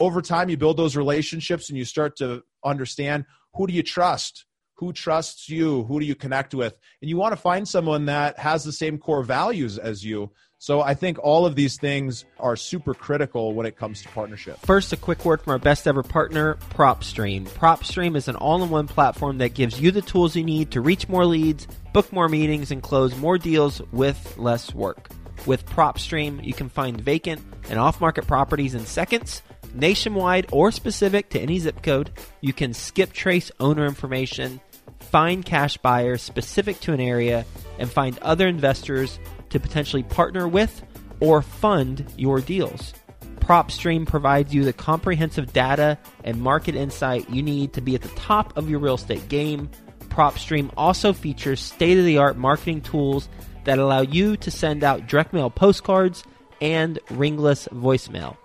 over time you build those relationships and you start to understand who do you trust? Who trusts you? Who do you connect with? And you want to find someone that has the same core values as you. So i think all of these things are super critical when it comes to partnership. First, a quick word from our best ever partner, PropStream. PropStream is an all in one platform that gives you the tools you need to reach more leads, book more meetings, and close more deals with less work. With PropStream, you can find vacant and off market properties in seconds, nationwide or specific to any zip code. You can skip trace owner information, find cash buyers specific to an area, and find other investors to potentially partner with or fund your deals. PropStream provides you the comprehensive data and market insight you need to be at the top of your real estate game. PropStream also features state of the art marketing tools that allow you to send out direct mail postcards and ringless voicemail.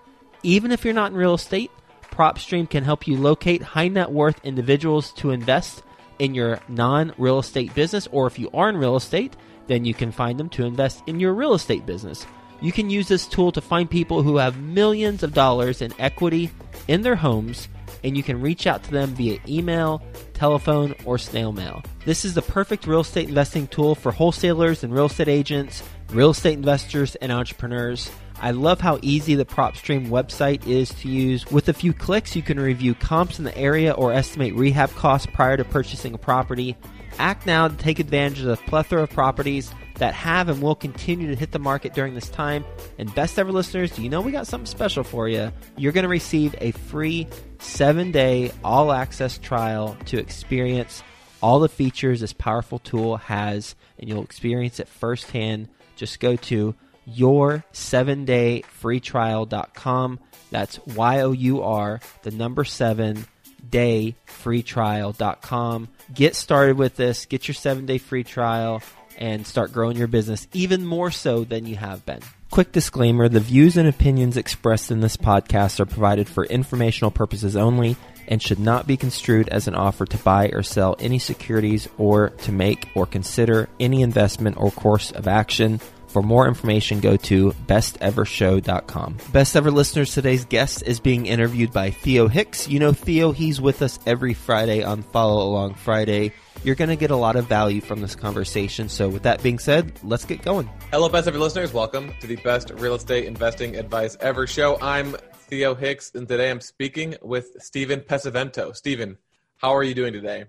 Even if you're not in real estate, PropStream can help you locate high net worth individuals to invest in your non real estate business, or if you are in real estate, then you can find them to invest in your real estate business. You can use this tool to find people who have millions of dollars in equity in their homes, and you can reach out to them via email, telephone, or snail mail. This is the perfect real estate investing tool for wholesalers and real estate agents, real estate investors, and entrepreneurs. I love how easy the PropStream website is to use. With a few clicks, you can review comps in the area or estimate rehab costs prior to purchasing a property. Act now to take advantage of the plethora of properties that have and will continue to hit the market during this time. And best ever listeners, do you know we got something special for you? You're going to receive a free seven day all access trial to experience all the features this powerful tool has, and you'll experience it firsthand. Just go to your seven day free trial.com. That's Y O U R, the number seven day free. Get started with this, get your seven day free trial, and start growing your business even more so than you have been. Quick disclaimer the views and opinions expressed in this podcast are provided for informational purposes only and should not be construed as an offer to buy or sell any securities or to make or consider any investment or course of action. For more information, go to bestevershow.com. Best ever listeners, today's guest is being interviewed by Theo Hicks. You know Theo, he's with us every Friday on Follow Along Friday. You're going to get a lot of value from this conversation. So, with that being said, let's get going. Hello, best ever listeners. Welcome to the best real estate investing advice ever show. I'm Theo Hicks, and today I'm speaking with Stephen Pesavento. Stephen, how are you doing today?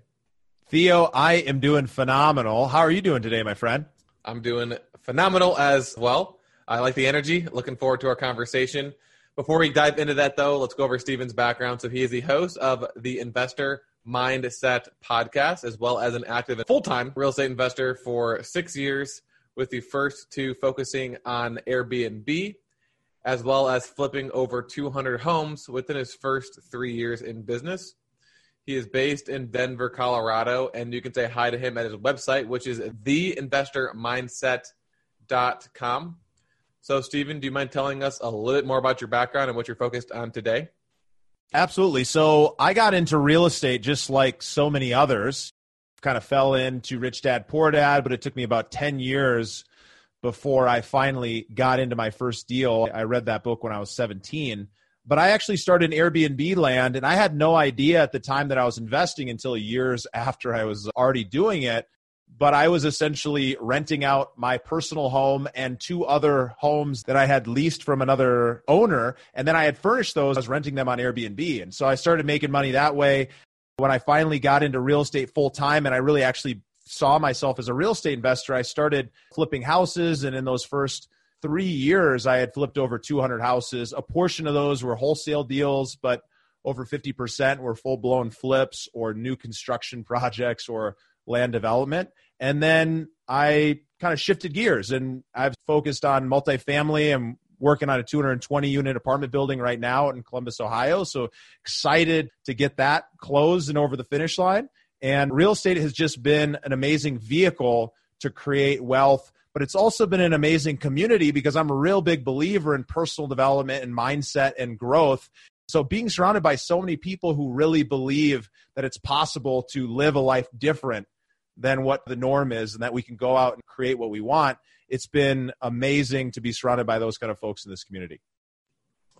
Theo, I am doing phenomenal. How are you doing today, my friend? I'm doing phenomenal as well. I like the energy. Looking forward to our conversation. Before we dive into that, though, let's go over Steven's background. So, he is the host of the Investor Mindset podcast, as well as an active and full time real estate investor for six years, with the first two focusing on Airbnb, as well as flipping over 200 homes within his first three years in business. He is based in Denver, Colorado, and you can say hi to him at his website, which is theinvestormindset.com. So, Stephen, do you mind telling us a little bit more about your background and what you're focused on today? Absolutely. So I got into real estate just like so many others. Kind of fell into Rich Dad Poor Dad, but it took me about 10 years before I finally got into my first deal. I read that book when I was 17. But I actually started in Airbnb land, and I had no idea at the time that I was investing until years after I was already doing it but I was essentially renting out my personal home and two other homes that I had leased from another owner. And then I had furnished those, I was renting them on Airbnb. And so I started making money that way. When I finally got into real estate full time and I really actually saw myself as a real estate investor, I started flipping houses. And in those first three years, I had flipped over 200 houses. A portion of those were wholesale deals, but over 50% were full blown flips or new construction projects or land development. And then I kind of shifted gears and I've focused on multifamily. I'm working on a 220 unit apartment building right now in Columbus, Ohio. So excited to get that closed and over the finish line. And real estate has just been an amazing vehicle to create wealth, but it's also been an amazing community because I'm a real big believer in personal development and mindset and growth. So being surrounded by so many people who really believe that it's possible to live a life different than what the norm is and that we can go out and create what we want. It's been amazing to be surrounded by those kind of folks in this community.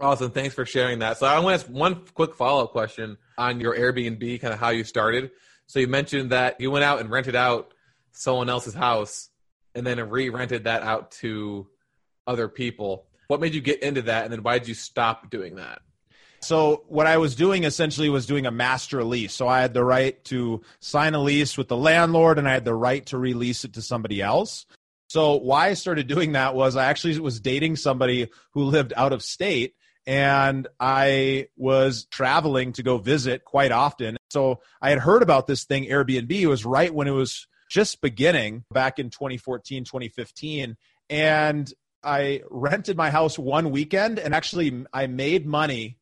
Awesome. Thanks for sharing that. So I want to ask one quick follow up question on your Airbnb, kind of how you started. So you mentioned that you went out and rented out someone else's house and then re rented that out to other people. What made you get into that? And then why did you stop doing that? So what I was doing essentially was doing a master lease. So I had the right to sign a lease with the landlord and I had the right to release it to somebody else. So why I started doing that was I actually was dating somebody who lived out of state and I was traveling to go visit quite often. So I had heard about this thing Airbnb. It was right when it was just beginning back in 2014, 2015. And I rented my house one weekend and actually I made money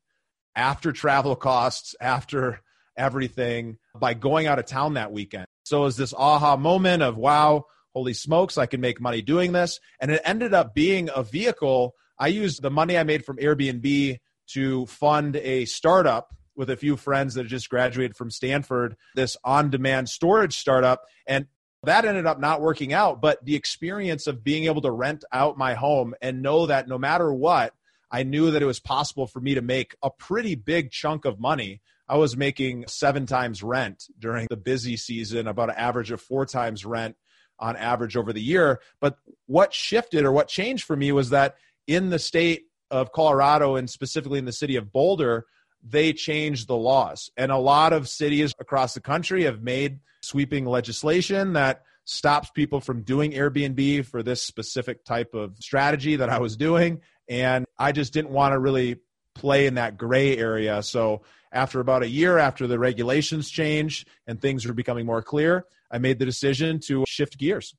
after travel costs, after everything by going out of town that weekend. So it was this aha moment of wow, holy smokes, I can make money doing this. And it ended up being a vehicle. I used the money I made from Airbnb to fund a startup with a few friends that just graduated from Stanford, this on demand storage startup. And that ended up not working out. But the experience of being able to rent out my home and know that no matter what, I knew that it was possible for me to make a pretty big chunk of money. I was making seven times rent during the busy season, about an average of four times rent on average over the year. But what shifted or what changed for me was that in the state of Colorado and specifically in the city of Boulder, they changed the laws. And a lot of cities across the country have made sweeping legislation that stops people from doing Airbnb for this specific type of strategy that I was doing. And I just didn't want to really play in that gray area. So after about a year after the regulations changed and things were becoming more clear, I made the decision to shift gears.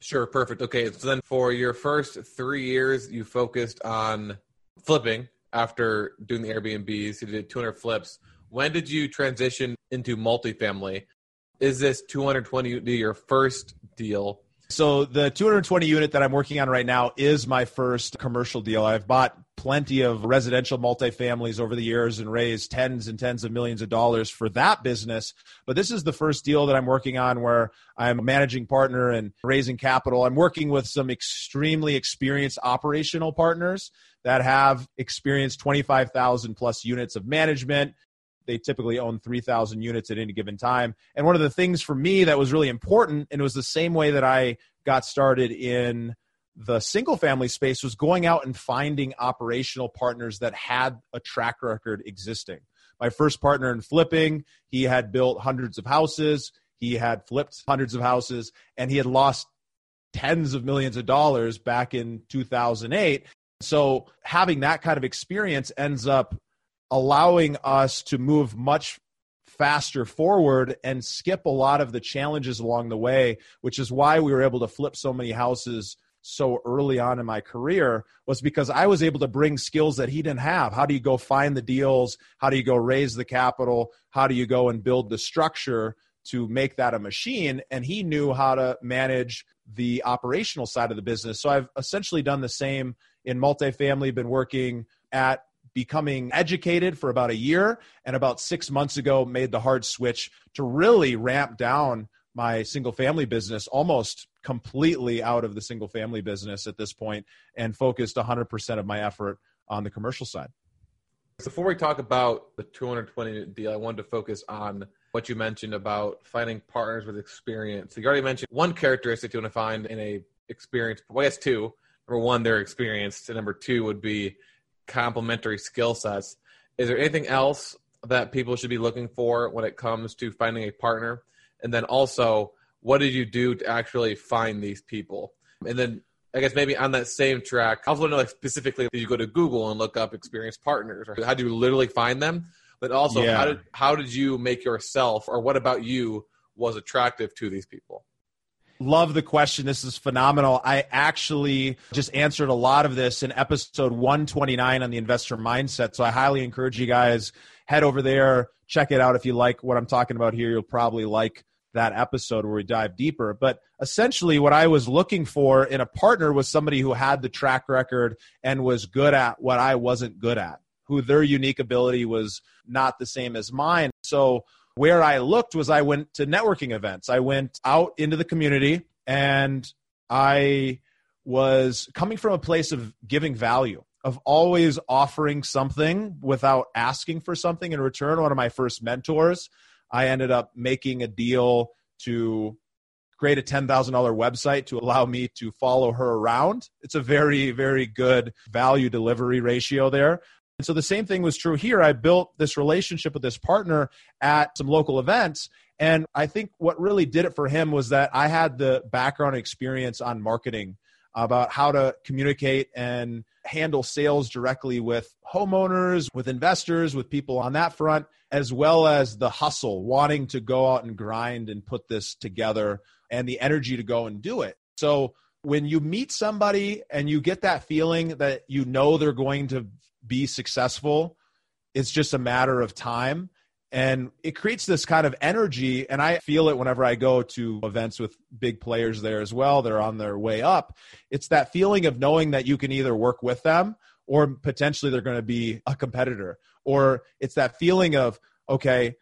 Sure, perfect. Okay, so then for your first three years, you focused on flipping after doing the Airbnbs. You did 200 flips. When did you transition into multifamily? Is this 220 your first deal? So the 220 unit that I'm working on right now is my first commercial deal. I've bought plenty of residential multifamilies over the years and raised tens and tens of millions of dollars for that business. But this is the first deal that I'm working on where I'm a managing partner and raising capital. I'm working with some extremely experienced operational partners that have experienced 25,000 plus units of management, they typically own 3,000 units at any given time. And one of the things for me that was really important, and it was the same way that I got started in the single family space, was going out and finding operational partners that had a track record existing. My first partner in flipping, he had built hundreds of houses, he had flipped hundreds of houses, and he had lost tens of millions of dollars back in 2008. So having that kind of experience ends up allowing us to move much faster forward and skip a lot of the challenges along the way, which is why we were able to flip so many houses so early on in my career was because I was able to bring skills that he didn't have. How do you go find the deals? How do you go raise the capital? How do you go and build the structure to make that a machine? And he knew how to manage the operational side of the business. So I've essentially done the same in multifamily, been working at becoming educated for about a year and about six months ago made the hard switch to really ramp down my single family business almost completely out of the single family business at this point and focused 100% of my effort on the commercial side. Before we talk about the 220 deal, I wanted to focus on what you mentioned about finding partners with experience. So You already mentioned one characteristic you want to find in a experience. Well, I guess two. Number one, they're experienced, and number two would be complementary skill sets. Is there anything else that people should be looking for when it comes to finding a partner? And then also, what did you do to actually find these people? And then I guess maybe on that same track, I also know like specifically did you go to Google and look up experienced partners or how do you literally find them? But also yeah. how did how did you make yourself or what about you was attractive to these people? Love the question. This is phenomenal. I actually just answered a lot of this in episode 129 on the investor mindset. So I highly encourage you guys head over there, check it out if you like what I'm talking about here. You'll probably like that episode where we dive deeper. But essentially, what I was looking for in a partner was somebody who had the track record and was good at what I wasn't good at, who their unique ability was not the same as mine. So where I looked was I went to networking events. I went out into the community and I was coming from a place of giving value. of always offering something without asking for something in return. One of my first mentors, I ended up making a deal to create a $10,000 website to allow me to follow her around. It's a very, very good value delivery ratio there. And so the same thing was true here. I built this relationship with this partner at some local events. And I think what really did it for him was that I had the background experience on marketing about how to communicate and handle sales directly with homeowners, with investors, with people on that front, as well as the hustle, wanting to go out and grind and put this together and the energy to go and do it. So when you meet somebody and you get that feeling that you know they're going to be successful, it's just a matter of time. And it creates this kind of energy. And i feel it whenever i go to events with big players there as well they're on their way up. It's that feeling of knowing that you can either work with them or potentially they're going to be a competitor. Or it's that feeling of okay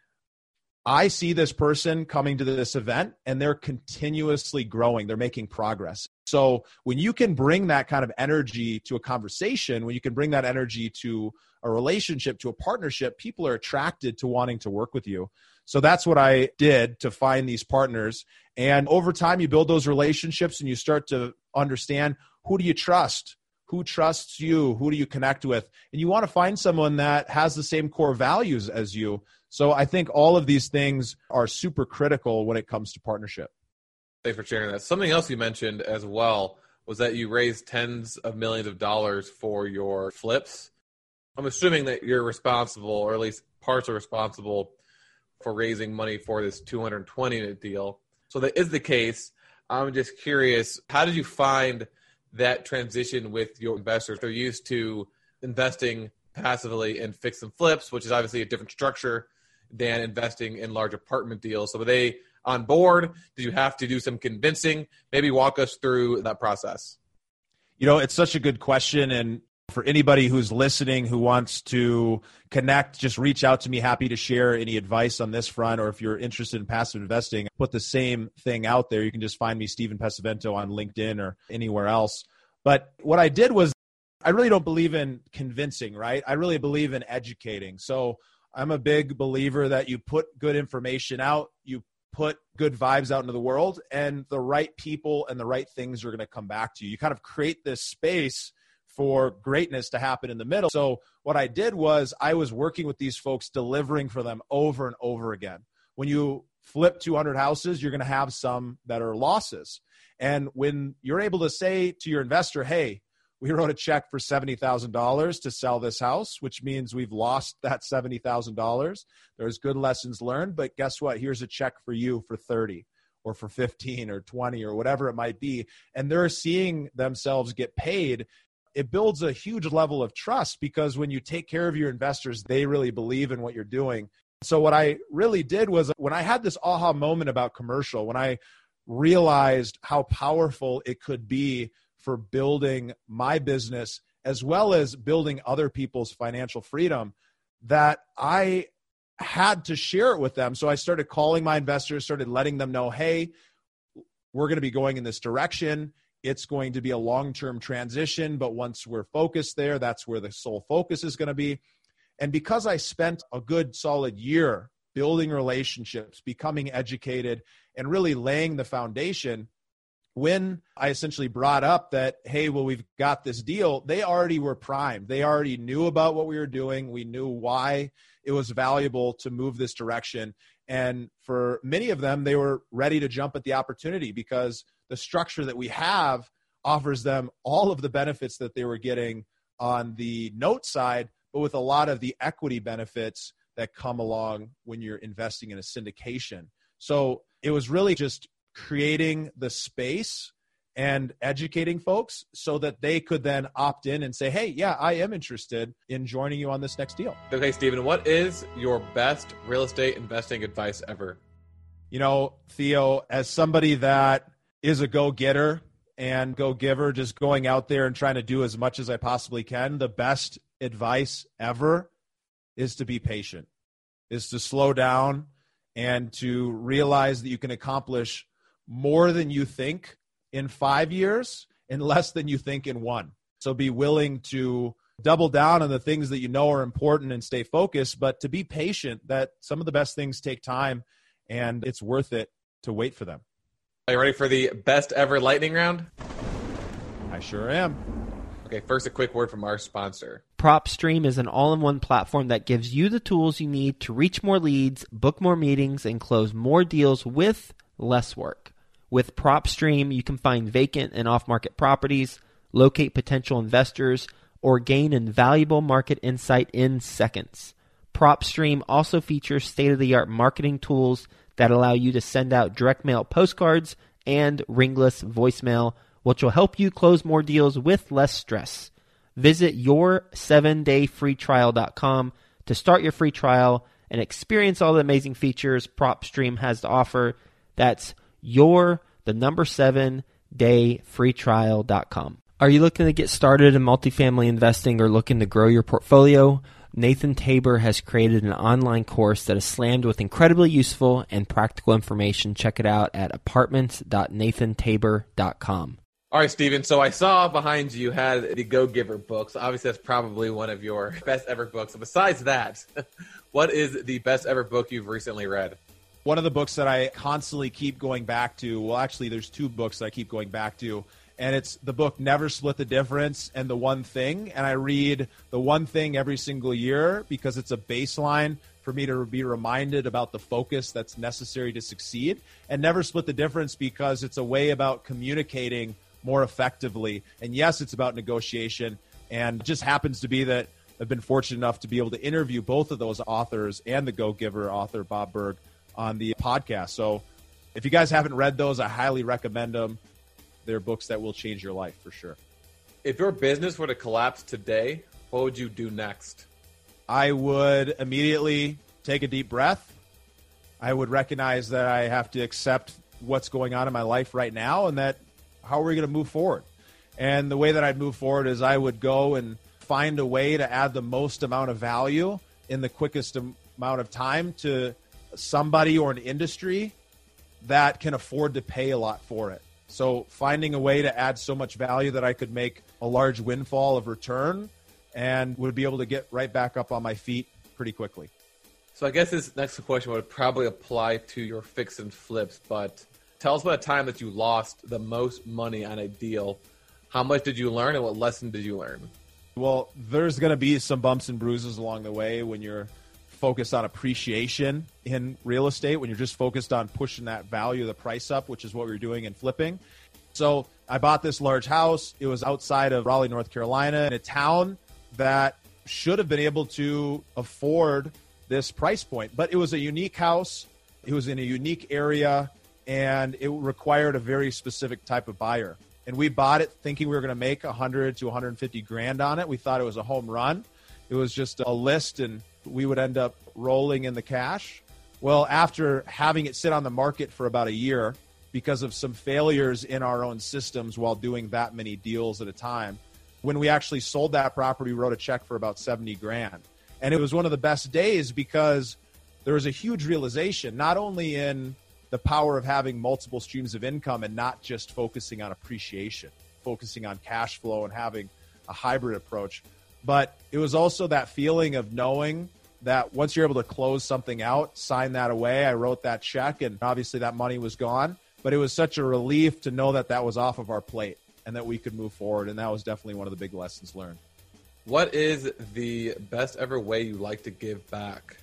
i see this person coming to this event and they're continuously growing they're making progress so when you can bring that kind of energy to a conversation when you can bring that energy to a relationship to a partnership, people are attracted to wanting to work with you. So that's what I did to find these partners. And over time, you build those relationships and you start to understand who do you trust? Who trusts you? Who do you connect with? And you want to find someone that has the same core values as you. So I think all of these things are super critical when it comes to partnership. Thanks for sharing that. Something else you mentioned as well was that you raised tens of millions of dollars for your flips. I'm assuming that you're responsible, or at least parts are responsible, for raising money for this 220 deal. So that is the case. I'm just curious, how did you find that transition with your investors? They're used to investing passively in fix and flips, which is obviously a different structure than investing in large apartment deals. So were they on board? Did you have to do some convincing? Maybe walk us through that process. You know, it's such a good question. And for anybody who's listening who wants to connect, just reach out to me. Happy to share any advice on this front, or if you're interested in passive investing, put the same thing out there. You can just find me, Stephen Pesavento, on LinkedIn or anywhere else. But what I did was, I really don't believe in convincing, right? I really believe in educating. So I'm a big believer that you put good information out, you put good vibes out into the world, and the right people and the right things are going to come back to you. You kind of create this space for greatness to happen in the middle. So what I did was I was working with these folks, delivering for them over and over again. When you flip 200 houses, you're going to have some that are losses. And when you're able to say to your investor, hey, we wrote a check for $70,000 to sell this house, which means we've lost that $70,000. There's good lessons learned, but guess what? Here's a check for you for 30 or for 15 or 20 or whatever it might be. And they're seeing themselves get paid it builds a huge level of trust because when you take care of your investors, they really believe in what you're doing. So, what I really did was when I had this aha moment about commercial, when I realized how powerful it could be for building my business as well as building other people's financial freedom, that I had to share it with them. So, I started calling my investors, started letting them know, hey, we're going to be going in this direction it's going to be a long term transition, but once we're focused there, that's where the sole focus is going to be. And because I spent a good solid year building relationships, becoming educated, and really laying the foundation, when I essentially brought up that, hey, well, we've got this deal, they already were primed. They already knew about what we were doing. We knew why it was valuable to move this direction. And for many of them, they were ready to jump at the opportunity because the structure that we have offers them all of the benefits that they were getting on the note side, but with a lot of the equity benefits that come along when you're investing in a syndication. So it was really just creating the space and educating folks so that they could then opt in and say, hey, yeah, I am interested in joining you on this next deal. Okay, Stephen, what is your best real estate investing advice ever? You know, Theo, as somebody that is a go getter and go giver, just going out there and trying to do as much as I possibly can. The best advice ever is to be patient, is to slow down and to realize that you can accomplish more than you think in five years and less than you think in one. So be willing to double down on the things that you know are important and stay focused, but to be patient that some of the best things take time and it's worth it to wait for them. Are you ready for the best ever lightning round? I sure am. Okay, first, a quick word from our sponsor. PropStream is an all in one platform that gives you the tools you need to reach more leads, book more meetings, and close more deals with less work. With PropStream, you can find vacant and off market properties, locate potential investors, or gain invaluable market insight in seconds. PropStream also features state of the art marketing tools that allow you to send out direct mail postcards and ringless voicemail, which will help you close more deals with less stress. Visit your 7dayfreetrial.com to start your free trial and experience all the amazing features PropStream has to offer. That's your the number 7 day dayfreetrial.com. Are you looking to get started in multifamily investing or looking to grow your portfolio? Nathan Tabor has created an online course that is slammed with incredibly useful and practical information. Check it out at apartments.nathantabor.com. All right, Steven. So I saw behind you you had the Go Giver books. Obviously, that's probably one of your best ever books. Besides that, what is the best ever book you've recently read? One of the books that I constantly keep going back to, well, actually, there's two books that I keep going back to, and it's the book Never Split the Difference and The One Thing. And I read The One Thing every single year because it's a baseline for me to be reminded about the focus that's necessary to succeed. And Never Split the Difference because it's a way about communicating more effectively. And yes, it's about negotiation. And just happens to be that I've been fortunate enough to be able to interview both of those authors and the Go Giver author, Bob Burg, on the podcast. So if you guys haven't read those, I highly recommend them. They're books that will change your life for sure. If your business were to collapse today, what would you do next? I would immediately take a deep breath. I would recognize that I have to accept what's going on in my life right now and that how are we going to move forward? And the way that I'd move forward is I would go and find a way to add the most amount of value in the quickest amount of time to somebody or an industry that can afford to pay a lot for it. So finding a way to add so much value that I could make a large windfall of return and would be able to get right back up on my feet pretty quickly. So I guess this next question would probably apply to your fix and flips, but tell us about a time that you lost the most money on a deal. How much did you learn and what lesson did you learn? Well, there's going to be some bumps and bruises along the way when you're focused on appreciation in real estate, when you're just focused on pushing that value the price up, which is what we are doing in flipping. So I bought this large house. It was outside of Raleigh, North Carolina, in a town that should have been able to afford this price point. But it was a unique house. It was in a unique area and it required a very specific type of buyer. And we bought it thinking we were going to make 100 to 150 grand on it. We thought it was a home run. It was just a list, and we would end up rolling in the cash. Well, after having it sit on the market for about a year because of some failures in our own systems while doing that many deals at a time, when we actually sold that property, we wrote a check for about 70 grand. And it was one of the best days because there was a huge realization, not only in the power of having multiple streams of income and not just focusing on appreciation, focusing on cash flow and having a hybrid approach. But it was also that feeling of knowing that once you're able to close something out, sign that away. I wrote that check, and obviously that money was gone. But it was such a relief to know that that was off of our plate and that we could move forward. And that was definitely one of the big lessons learned. What is the best ever way you like to give back?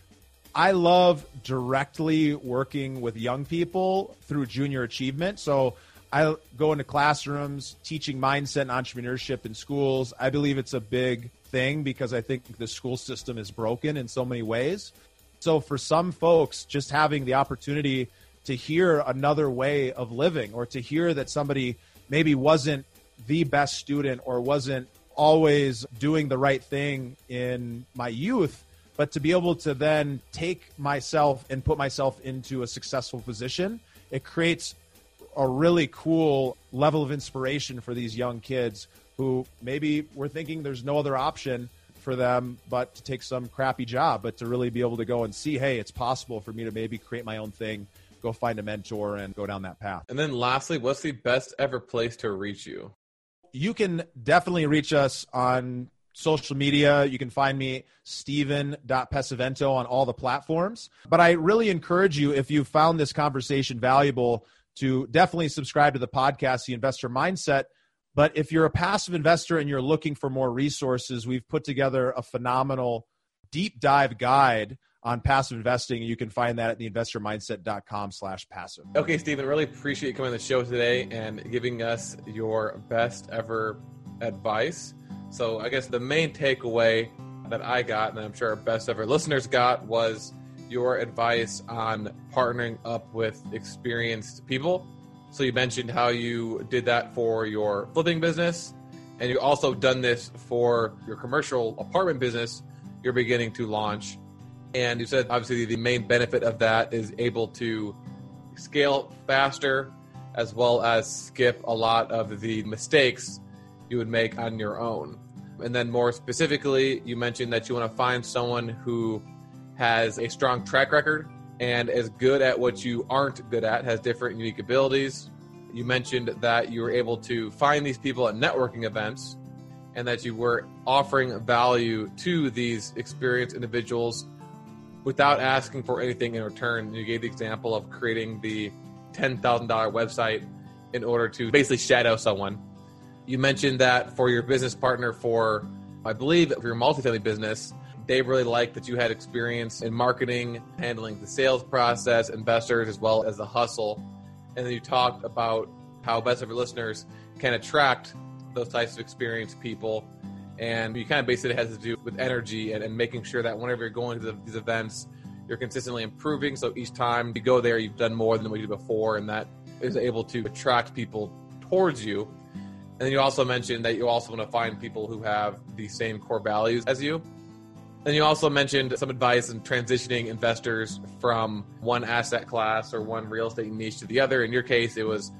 I love directly working with young people through junior achievement. So I go into classrooms teaching mindset and entrepreneurship in schools. I believe it's a big thing because I think the school system is broken in so many ways. So for some folks, just having the opportunity to hear another way of living or to hear that somebody maybe wasn't the best student or wasn't always doing the right thing in my youth but to be able to then take myself and put myself into a successful position, it creates a really cool level of inspiration for these young kids who maybe were thinking there's no other option for them but to take some crappy job, but to really be able to go and see, hey, it's possible for me to maybe create my own thing, go find a mentor, and go down that path. And then lastly, what's the best ever place to reach you? You can definitely reach us on social media. You can find me Steven.Pesavento on all the platforms. But I really encourage you, if you found this conversation valuable, to definitely subscribe to the podcast, The Investor Mindset. But if you're a passive investor and you're looking for more resources, we've put together a phenomenal deep dive guide on passive investing. You can find that at theinvestormindset.com slash passive. Okay, Stephen, really appreciate you coming on the show today and giving us your best ever advice. So I guess the main takeaway that I got, and I'm sure our best ever listeners got, was your advice on partnering up with experienced people. So you mentioned how you did that for your flipping business, and you also done this for your commercial apartment business you're beginning to launch. And you said obviously the main benefit of that is able to scale faster as well as skip a lot of the mistakes you would make on your own. And then, more specifically, you mentioned that you want to find someone who has a strong track record and is good at what you aren't good at, has different unique abilities. You mentioned that you were able to find these people at networking events and that you were offering value to these experienced individuals without asking for anything in return. You gave the example of creating the $10,000 website in order to basically shadow someone you mentioned that for your business partner for, I believe, for your multifamily business, they really liked that you had experience in marketing, handling the sales process, investors, as well as the hustle. And then you talked about how best of your listeners can attract those types of experienced people. And you kind of basically has to do with energy and, and making sure that whenever you're going to the, these events, you're consistently improving. So each time you go there, you've done more than what you did before, and that is able to attract people towards you. And then you also mentioned that you also want to find people who have the same core values as you. And you also mentioned some advice in transitioning investors from one asset class or one real estate niche to the other. In your case, it was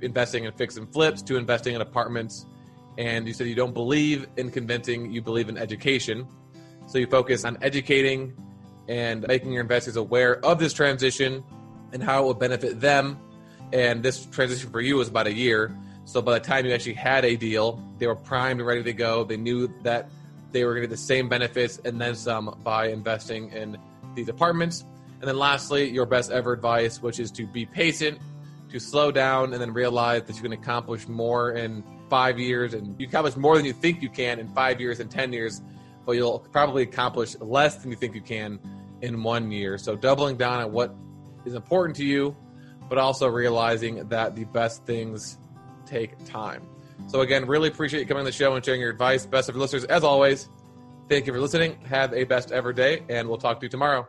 investing in fix and flips to investing in apartments. And you said you don't believe in convincing, you believe in education. So you focus on educating and making your investors aware of this transition and how it will benefit them. And this transition for you was about a year. So by the time you actually had a deal, they were primed and ready to go. They knew that they were going to get the same benefits and then some by investing in these apartments. And then lastly, your best ever advice, which is to be patient, to slow down, and then realize that you can accomplish more in five years, and you accomplish more than you think you can in five years and ten years, but you'll probably accomplish less than you think you can in one year. So doubling down on what is important to you, but also realizing that the best things take time. So, again, really appreciate you coming on the show and sharing your advice. Best of listeners, as always. Thank you for listening. Have a best ever day, and we'll talk to you tomorrow.